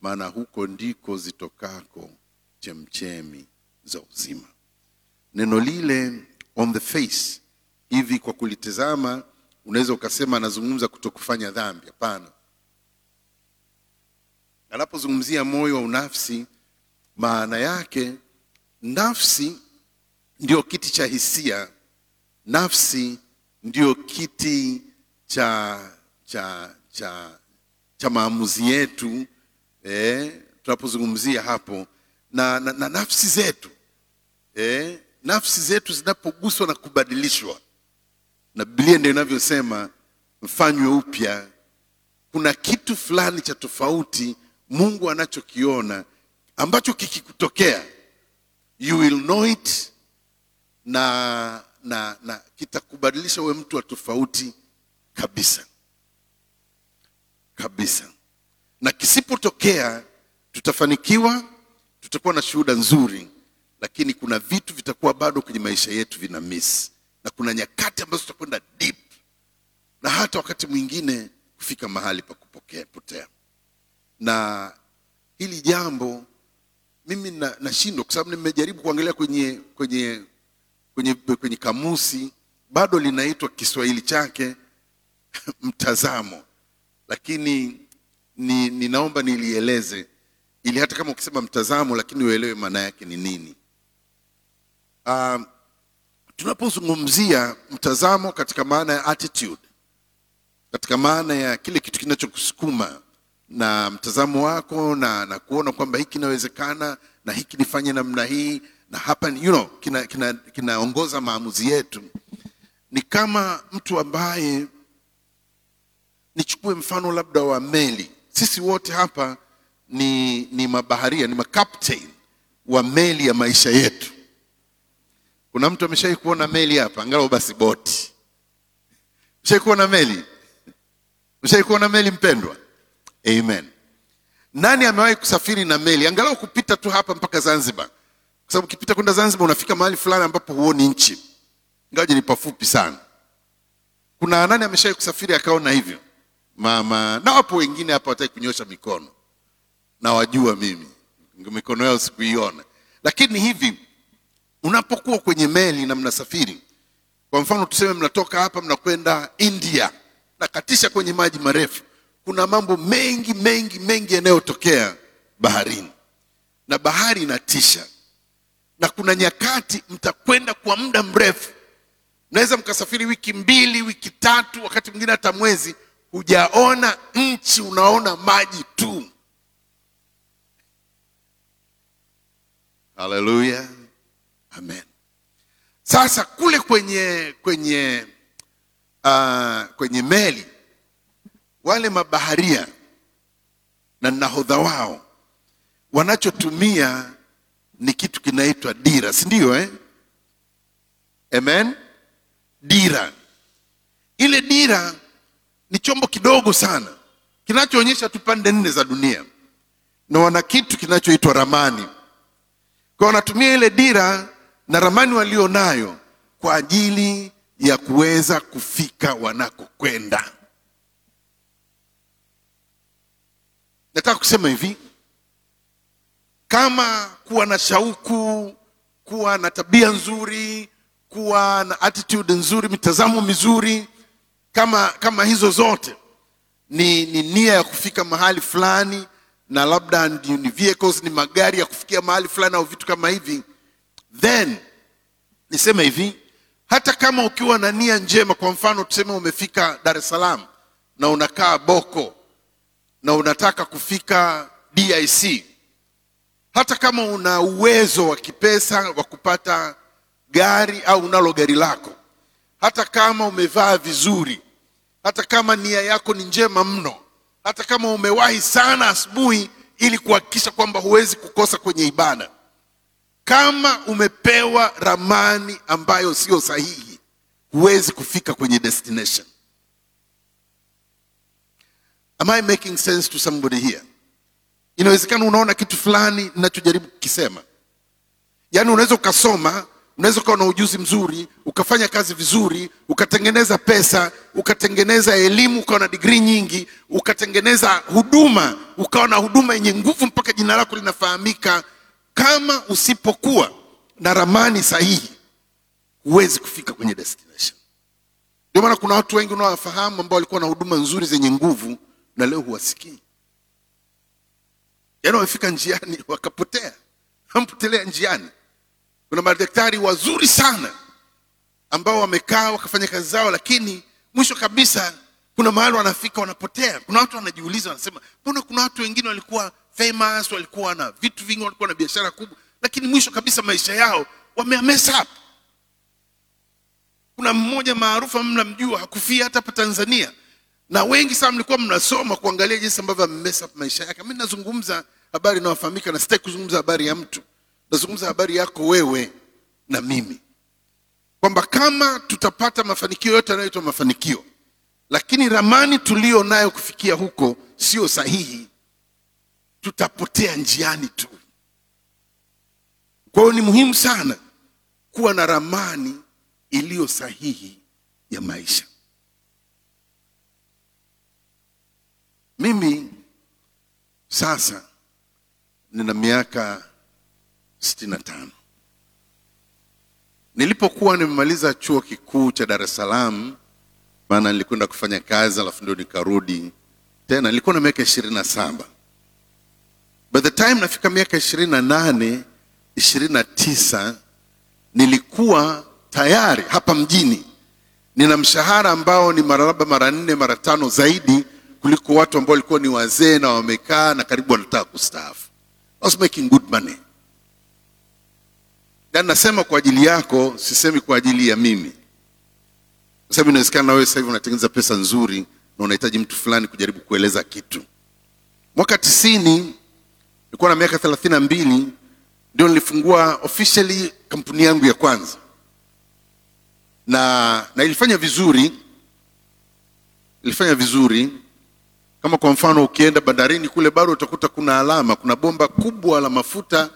maana huko ndiko zitokako chemchemi za uzima. Neno lile on the face hivi kwa kulitazama unaweza ukasema anazungumza kutokufanya dhambi. Hapana anapozungumzia moyo wa unafsi maana yake nafsi ndio kiti cha hisia. Nafsi ndio kiti cha cha cha cha maamuzi yetu eh, tunapozungumzia hapo. Na, na, na nafsi zetu eh, nafsi zetu zinapoguswa na kubadilishwa. Na biblia ndio inavyosema mfanywe upya. Kuna kitu fulani cha tofauti mungu anachokiona ambacho kikikutokea you will know it na na na kitakubadilisha uwe mtu wa tofauti kabisa. Kabisa. Na kisipotokea tutafanikiwa tutakuwa na shuhuda nzuri lakini kuna vitu vitakuwa bado kwenye maisha yetu vina miss. Na kuna nyakati ambazo tutakwenda deep. Na hata wakati mwingine kufika mahali pa kupokea potea na hili jambo mimi na- nashindwa kwa sababu nimejaribu kuangalia kwenye kwenye kwenye kwenye kamusi bado linaitwa kiswahili chake mtazamo. Lakini ni, ninaomba nilieleze ili hata kama ukisema mtazamo lakini uelewe maana yake ni nini. Um, tunapozungumzia mtazamo katika maana ya attitude katika maana ya kile kitu kinachokusukuma na mtazamo wako na, na kuona kwamba hiki inawezekana na hiki nifanye namna hii na hapa you know, kinaongoza kina, kina maamuzi yetu. Ni kama mtu ambaye nichukue mfano labda wa meli. Sisi wote hapa ni, ni mabaharia ni makaptain wa meli ya maisha yetu. Kuna mtu ameshai kuona meli hapa? Angalau basi boti. Mshawai kuona meli? Mshawai kuona meli mpendwa amen. Nani amewahi kusafiri na meli? Angalau kupita tu hapa mpaka zanzibar. Kwa sababu ukipita kwenda zanzibar unafika mahali fulani ambapo huoni nchi. Ingawaje ni pafupi sana. Kuna nani ameshawahi kusafiri akaona hivyo? Mama na wapo wengine hapa wataki kunyosha mikono. Nawajua mimi. Mikono yao sikuiona. Lakini hivi unapokuwa kwenye meli na mnasafiri kwa mfano tuseme mnatoka hapa mnakwenda india nakatisha kwenye maji marefu kuna mambo mengi mengi mengi yanayotokea baharini. Na bahari inatisha. Na kuna nyakati mtakwenda kwa muda mrefu. Mnaweza mkasafiri wiki mbili wiki tatu wakati mwingine hata mwezi. Hujaona nchi unaona maji tu. Haleluya amen. Sasa kule kwenye kwenye uh, kwenye meli wale mabaharia na nahodha wao wanachotumia ni kitu kinaitwa dira si ndio eh? amen? Dira. Ile dira ni chombo kidogo sana kinachoonyesha tu pande nne za dunia na wana kitu kinachoitwa ramani. Kwa wanatumia ile dira na ramani walionayo kwa ajili ya kuweza kufika wanakokwenda nataka kusema hivi. Kama kuwa na shauku kuwa na tabia nzuri kuwa na attitude nzuri mitazamo mizuri kama kama hizo zote ni, ni nia ya kufika mahali fulani na labda ni, vehicles ni magari ya kufikia mahali fulani au vitu kama hivi then niseme hivi hata kama ukiwa na nia njema kwa mfano tuseme umefika dar es salaam na unakaa boko na unataka kufika dic hata kama una uwezo wa kipesa wa kupata gari au unalo gari lako hata kama umevaa vizuri hata kama nia yako ni njema mno hata kama umewahi sana asubuhi ili kuhakikisha kwamba huwezi kukosa kwenye ibada kama umepewa ramani ambayo sio sahihi huwezi kufika kwenye destination am i making sense to somebody here? Inawezekana unaona kitu fulani ninachojaribu kukisema. Yaani unaweza ukasoma unaweza ukawa na ujuzi mzuri ukafanya kazi vizuri ukatengeneza pesa ukatengeneza elimu ukawa na digrii nyingi ukatengeneza huduma ukawa na huduma yenye nguvu mpaka jina lako linafahamika. Kama usipokuwa na ramani sahihi huwezi kufika kwenye destination. Ndio maana kuna watu wengi unaowafahamu ambao walikuwa na huduma nzuri zenye nguvu na leo huwasikii. Yaani wamefika njiani wakapotea. Wampotelea njiani. Kuna madaktari wazuri sana ambao wamekaa wakafanya kazi zao lakini mwisho kabisa kuna mahali wanafika wanapotea. Kuna watu wanajiuliza wanasema mbona kuna watu wengine walikuwa famous walikuwa na vitu vingi walikuwa na biashara kubwa lakini mwisho kabisa maisha yao wameamesa. kuna mmoja maarufu mnamjua hakufia hata hapa tanzania na wengi sana mlikuwa mnasoma kuangalia jinsi ambavyo amemesa maisha yake. Mi nazungumza habari inayofahamika na sitaki kuzungumza habari ya mtu. Nazungumza habari yako wewe na mimi. Kwamba kama tutapata mafanikio yote yanayoitwa mafanikio lakini ramani tuliyo nayo kufikia huko sio sahihi. Tutapotea njiani tu. Kwa hiyo ni muhimu sana kuwa na ramani iliyo sahihi ya maisha mimi sasa nina miaka sitini na tano. Nilipokuwa nimemaliza chuo kikuu cha dar es salaam maana nilikwenda kufanya kazi alafu ndio nikarudi tena. Nilikuwa na miaka ishirini na saba. By the time nafika miaka ishirini na nane ishirini na tisa nilikuwa tayari hapa mjini. Nina mshahara ambao ni mara labda mara nne mara tano zaidi kuliko watu ambao walikuwa ni wazee na wamekaa na karibu wanataka kustaafu. I was making good money. Na nasema kwa ajili yako sisemi kwa ajili ya mimi. Kwa sababu inawezekana wewe sasa hivi unatengeneza pesa nzuri na unahitaji mtu fulani kujaribu kueleza kitu. Mwaka tisini nilikuwa na miaka thelathini na mbili ndio nilifungua officially kampuni yangu ya kwanza. Na na ilifanya vizuri ilifanya vizuri kama kwa mfano ukienda bandarini kule bado utakuta kuna alama kuna bomba kubwa la mafuta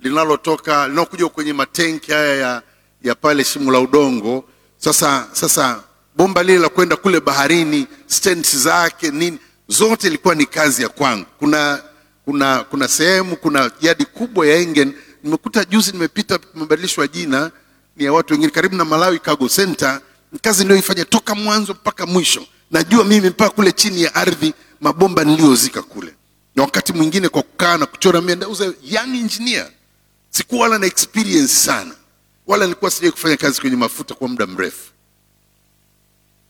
linalotoka linalokuja kwenye matenki haya ya, ya pale shimo la udongo. Sasa sasa bomba lile la kwenda kule baharini stents zake nini zote ilikuwa ni kazi ya kwangu. Kuna kuna kuna sehemu kuna yadi kubwa ya engen. Nimekuta juzi nimepita imebadilishwa jina ni ya watu wengine karibu na malawi cargo center. Kazi niliyoifanya toka mwanzo mpaka mwisho. Najua mimi mpaka kule chini ya ardhi mabomba niliyozika kule. Na wakati mwingine kwa kukaa na kuchora mimi ndauza young engineer. Sikuwa wala na experience sana. Wala nilikuwa sijai kufanya kazi kwenye mafuta kwa muda mrefu.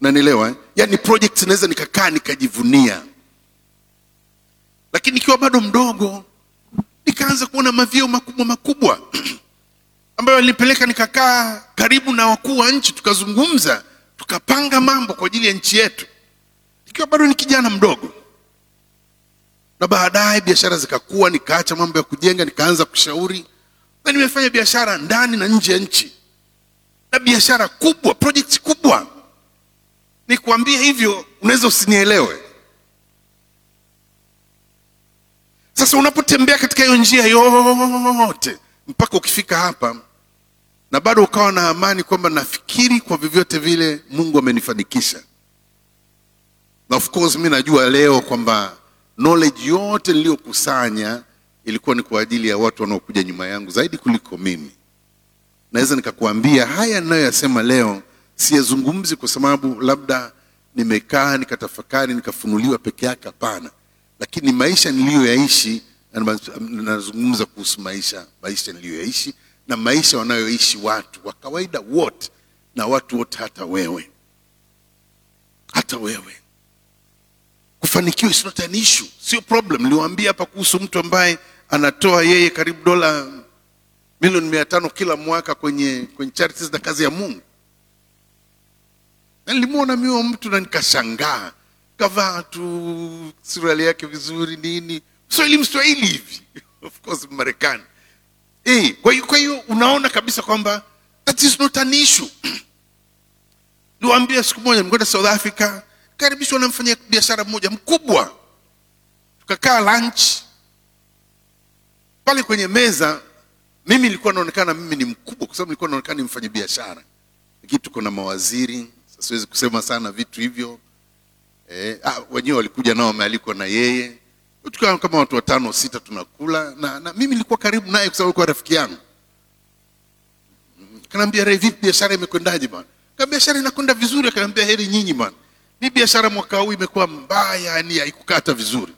Nanielewa eh? Yani project naweza nikakaa nikajivunia. Lakini nikiwa bado mdogo nikaanza kuona mavyeo makubwa makubwa ambayo alinipeleka nikakaa karibu na wakuu wa nchi tukazungumza tukapanga mambo kwa ajili ya nchi yetu. Ikiwa bado ni kijana mdogo na baadaye biashara zikakuwa nikaacha mambo ya kujenga nikaanza kushauri. Na nimefanya biashara ndani na nje ya nchi. Na biashara kubwa project kubwa. Nikuambia hivyo unaweza usinielewe. Sasa unapotembea katika hiyo njia yote mpaka ukifika hapa na bado ukawa na amani kwamba nafikiri kwa vyovyote vile mungu amenifanikisha. Na of course mi najua leo kwamba knowledge yote niliyokusanya ilikuwa ni kwa ajili ya watu wanaokuja nyuma yangu zaidi kuliko mimi. Naweza nikakuambia haya ninayoyasema leo siyazungumzi kwa sababu labda nimekaa nikatafakari nikafunuliwa peke yake hapana. Lakini maisha niliyoyaishi nazungumza kuhusu maisha maisha niliyoyaishi na maisha wanayoishi watu wa kawaida wote na watu wote hata wewe. Hata wewe kufanikiwa is not an issue. Sio problem. Niliwaambia hapa kuhusu mtu ambaye anatoa yeye karibu dola milioni mia tano kila mwaka kwenye kwenye charities na kazi ya mungu. Na nilimwona mio mtu na nikashangaa. Kavaa tu suruali yake vizuri nini. Mswahili mswahili hivi. Of course marekani. Eh kwa hiyo unaona kabisa kwamba that is not an issue. Niwaambia siku moja nimekwenda south africa karibishwa na mfanya biashara mmoja mkubwa. Tukakaa lunch. Pale kwenye meza mimi nilikuwa naonekana mimi ni mkubwa kwa sababu nilikuwa naonekana ni mfanya biashara. Lakini tuko na mawaziri sasa siwezi kusema sana vitu hivyo. Eh, ah, wenyewe walikuja nao wamealikwa na yeye. Tukawa kama watu watano sita tunakula na, na mimi nilikuwa karibu naye kwa sababu alikuwa rafiki yangu. Kanaambia vipi biashara imekwendaje bwana? Kama biashara inakwenda vizuri. Akaniambia heri nyinyi bwana mi biashara mwaka huu imekuwa mbaya yani haikukata vizuri.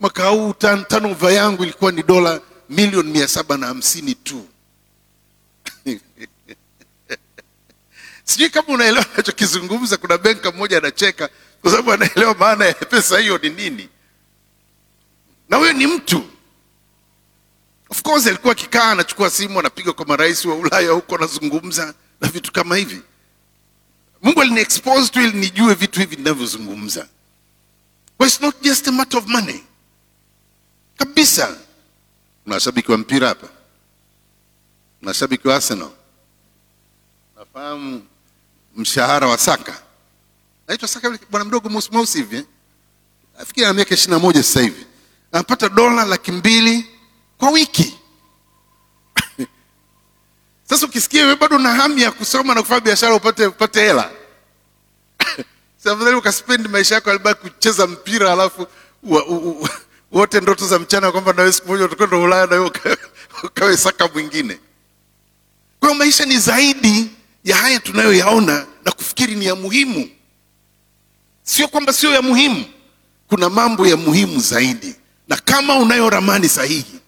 Mwaka huu tan- turnover yangu ilikuwa ni dola milioni mia saba na hamsini tu. Sijui kama unaelewa nachokizungumza kuna benka mmoja anacheka kwa sababu anaelewa maana ya pesa hiyo ni nini. Na huyo ni mtu. Of course alikuwa akikaa anachukua simu anapiga kwa marais wa ulaya huko anazungumza na vitu kama hivi mungu aliniexpose tu ili nijue vitu hivi ninavyozungumza. But it's not just a matter of money. Kabisa. Kuna washabiki wa mpira hapa? Na washabiki wa arsenal? Nafahamu mshahara wa saka. Naitwa saka bwana mdogo mweusi mweusi hivi eh? nafikiri ana miaka ishiri na moja sasa hivi. Anapata dola laki mbili kwa wiki sasa ukisikia wewe bado na hamu ya kusoma na kufanya biashara upate upate hela. Si afadhali maisha yako alibaki kucheza mpira alafu wote ndoto za mchana kwamba nawe siku moja utakwenda ulaya na uka- ukawe saka mwingine. Kwa hiyo maisha ni zaidi ya haya tunayoyaona na kufikiri ni ya muhimu. Sio kwamba sio ya muhimu. Kuna mambo ya muhimu zaidi. Na kama unayo ramani sahihi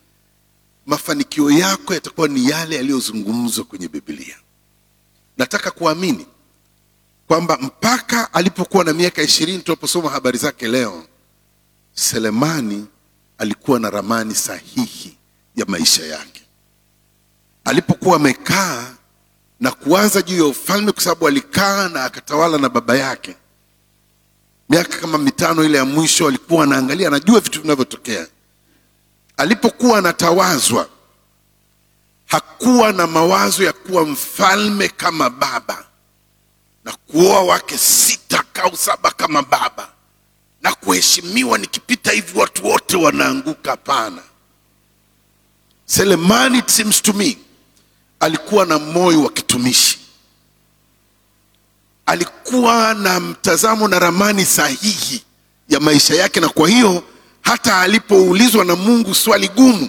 mafanikio yako yatakuwa ni yale yaliyozungumzwa kwenye biblia. Nataka kuamini kwamba mpaka alipokuwa na miaka ishirini tunaposoma habari zake leo selemani alikuwa na ramani sahihi ya maisha yake. Alipokuwa amekaa na kuanza juu ya ufalme kwa sababu alikaa na akatawala na baba yake miaka kama mitano ile ya mwisho alikuwa anaangalia anajua vitu vinavyotokea alipokuwa anatawazwa hakuwa na mawazo ya kuwa mfalme kama baba na kuoa wake sita au saba kama baba na kuheshimiwa nikipita hivi watu wote wanaanguka. Hapana. Selemani it seems to me alikuwa na moyo wa kitumishi. Alikuwa na mtazamo na ramani sahihi ya maisha yake na kwa hiyo hata alipoulizwa na mungu swali gumu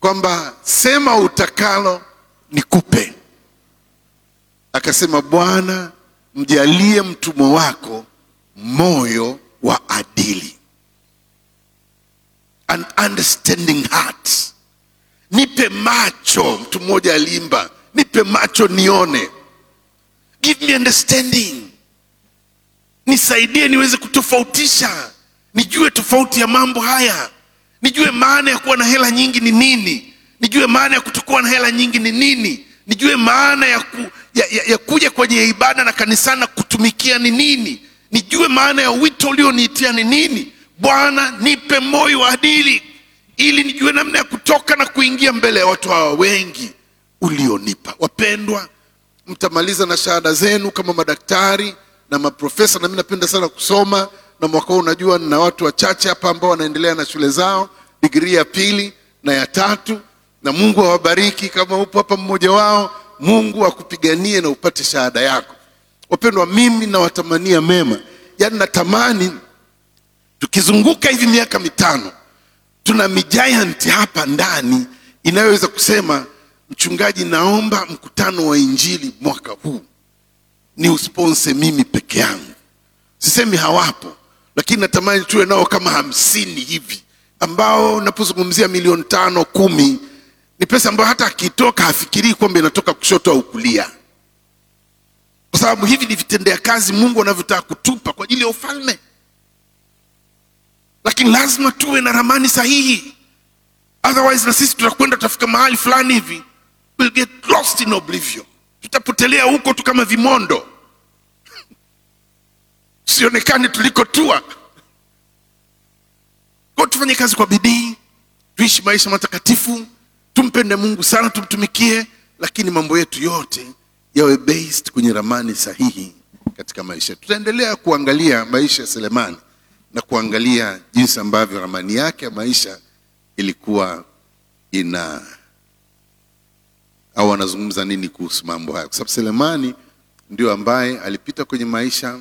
kwamba sema utakalo nikupe. Akasema bwana mjalie mtumwa wako moyo wa adili. An understanding heart. Nipe macho mtu mmoja aliimba nipe macho nione. Give me understanding. Nisaidie niweze kutofautisha nijue tofauti ya mambo haya. Nijue maana ya kuwa na hela nyingi ni nini. Nijue maana ya kutokuwa na hela nyingi ni nini. Nijue maana ya, ku, ya, ya, ya kuja kwenye ibada na kanisani na kutumikia ni nini. Nijue maana ya wito ulioniitia ni nini. Bwana nipe moyo wa adili ili nijue namna ya kutoka na kuingia mbele ya watu hawa wengi ulionipa. Wapendwa mtamaliza na shahada zenu kama madaktari na maprofesa na mi napenda sana kusoma na mwaka huu unajua na watu wachache hapa ambao wanaendelea na shule zao digrii ya pili na ya tatu. Na mungu awabariki kama upo hapa mmoja wao. Mungu akupiganie na upate shahada yako. Wapendwa mimi nawatamania mema. Yaani natamani tukizunguka hivi miaka mitano tuna mijayanti hapa ndani inayoweza kusema mchungaji naomba mkutano wa injili mwaka huu. Ni usponse mimi peke yangu. Sisemi hawapo lakini natamani tuwe nao kama hamsini hivi ambao napozungumzia milioni tano kumi ni pesa ambayo hata akitoka hafikirii kwamba inatoka kushoto au kulia. Kwa sababu hivi ni vitendea kazi mungu anavyotaka kutupa kwa ajili ya ufalme. Lakini lazima tuwe na ramani sahihi. Otherwise na sisi tutakwenda tutafika mahali fulani hivi. We'll get lost in oblivion. Tutapotelea huko tu kama vimondo sionekane tulikotua kwa tufanye kazi kwa bidii tuishi maisha matakatifu tumpende mungu sana tumtumikie lakini mambo yetu yote yawe based kwenye ramani sahihi katika maisha tutaendelea kuangalia maisha ya selemani na kuangalia jinsi ambavyo ramani yake ya maisha ilikuwa ina au anazungumza nini kuhusu mambo haya kwa sababu selemani ndio ambaye alipita kwenye maisha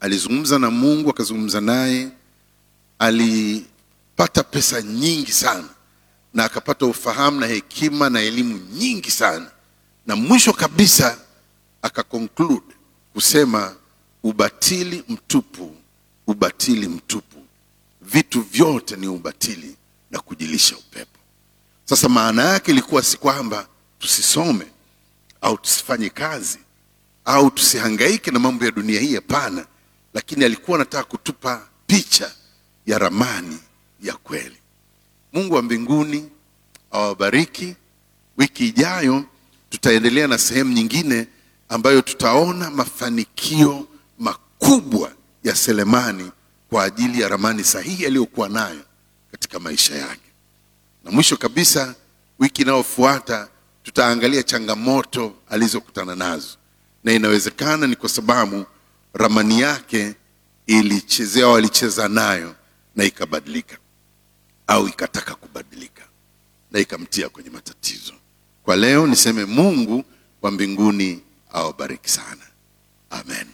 alizungumza na mungu akazungumza naye. Alipata pesa nyingi sana na akapata ufahamu na hekima na elimu nyingi sana. Na mwisho kabisa akaconclude kusema ubatili mtupu ubatili mtupu. Vitu vyote ni ubatili na kujilisha upepo. Sasa maana yake ilikuwa si kwamba tusisome au tusifanye kazi au tusihangaike na mambo ya dunia hii, hapana, lakini alikuwa anataka kutupa picha ya ramani ya kweli. Mungu wa mbinguni awabariki. Wiki ijayo tutaendelea na sehemu nyingine ambayo tutaona mafanikio makubwa ya Selemani kwa ajili ya ramani sahihi aliyokuwa nayo katika maisha yake. Na mwisho kabisa, wiki inayofuata tutaangalia changamoto alizokutana nazo, na inawezekana ni kwa sababu ramani yake ilichezea au alicheza nayo na ikabadilika au ikataka kubadilika na ikamtia kwenye matatizo. Kwa leo niseme Mungu wa mbinguni awabariki sana, amen.